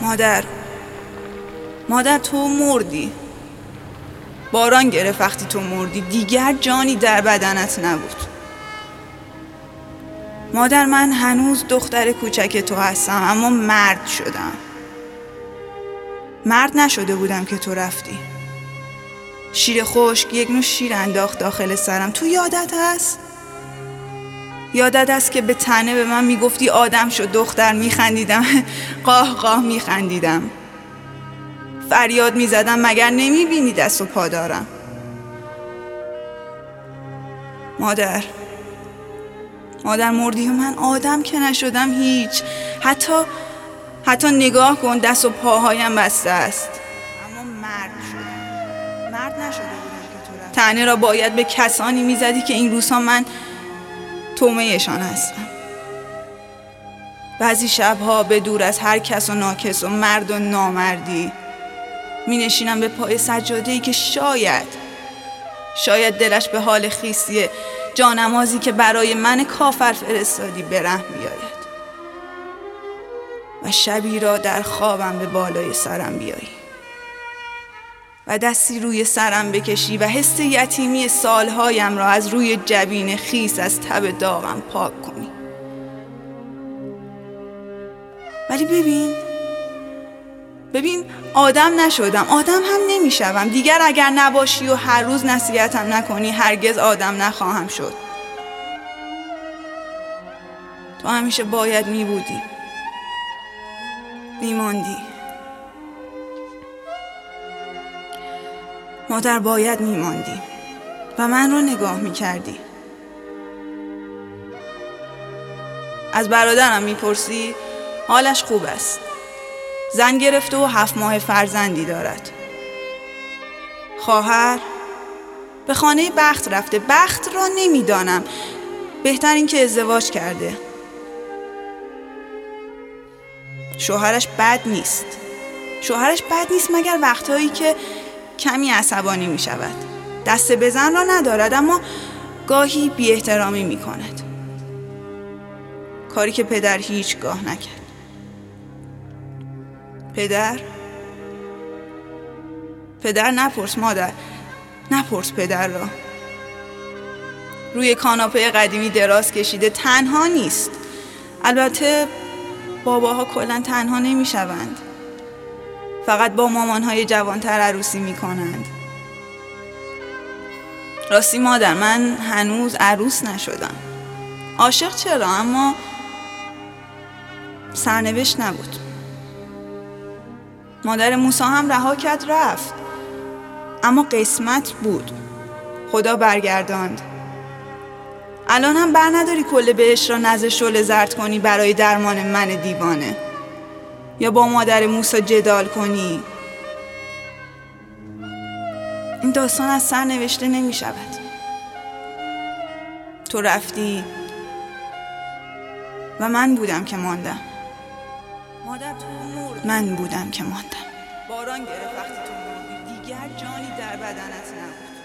مادر. مادر تو مردی. باران گرفت وقتی تو مردی. دیگر جانی در بدنت نبود. مادر من هنوز دختر کوچک تو هستم اما مرد شدم. مرد نشده بودم که تو رفتی. شیر خشک یک نوع شیر انداخت داخل سرم. تو یادت هست؟ یادت است که به تنه به من می‌گفتی آدم شد دختر میخندیدم. قاه قاه میخندیدم. فریاد می‌زدم مگر نمی‌بینی دست و پا دارم؟ مادر مادر مردی من آدم که نشدم هیچ. حتی حتی نگاه کن دست و پاهایم بسته است. اما مرد شدم. مرد نشده بودم که تنه را باید به کسانی می‌زدی که این روزها من تومهشان هستم. بعضی شبها به دور از هر کس و ناکس و مرد و نامردی می نشینم به پای سجاده ای که شاید شاید دلش به حال خیستی جانمازی که برای من کافر فرستادی برهم بیاید. و شبی را در خوابم به بالای سرم بیایی و دستی روی سرم بکشی و حس یتیمی سالهایم را از روی جبین خیس از تب داغم پاک کنی. ولی ببین ببین آدم نشدم آدم هم نمی‌شوم. دیگر اگر نباشی و هر روز نصیحتم نکنی هرگز آدم نخواهم شد. تو همیشه باید میبودی. میماندی. مادر باید میماندی و من رو نگاه می‌کردی. از برادرم می‌پرسی حالش خوب است. زن گرفته و هفت ماه فرزندی دارد. خواهر به خانه بخت رفته. بخت را نمی‌دانم. بهتر این که ازدواج کرده. شوهرش بد نیست. شوهرش بد نیست مگر وقتهایی که کمی عصبانی می شود دست بزن را ندارد اما گاهی بی احترامی می کند کاری که پدر هیچگاه نکرد. پدر؟ پدر نپرس مادر. نپرس پدر را. روی کاناپه قدیمی دراز کشیده تنها نیست. البته باباها کلا تنها نمی شوند فقط با مامانهای جوانتر عروسی می کنند راستی مادر من هنوز عروس نشدم. عاشق چرا؟ اما سرنوشت نبود. مادر موسا هم رها کرد رفت. اما قسمت بود. خدا برگرداند. الان هم بر نداری کل بهش را نزد شل زرد کنی برای درمان من دیوانه. یا با مادر موسا جدال کنی؟ این داستان از سر نوشته نمی شود تو رفتی و من بودم که ماندم. مادر تو من بودم که ماندم. باران گرفت وقتی تو مردی. دیگر جانی در بدنت نبود.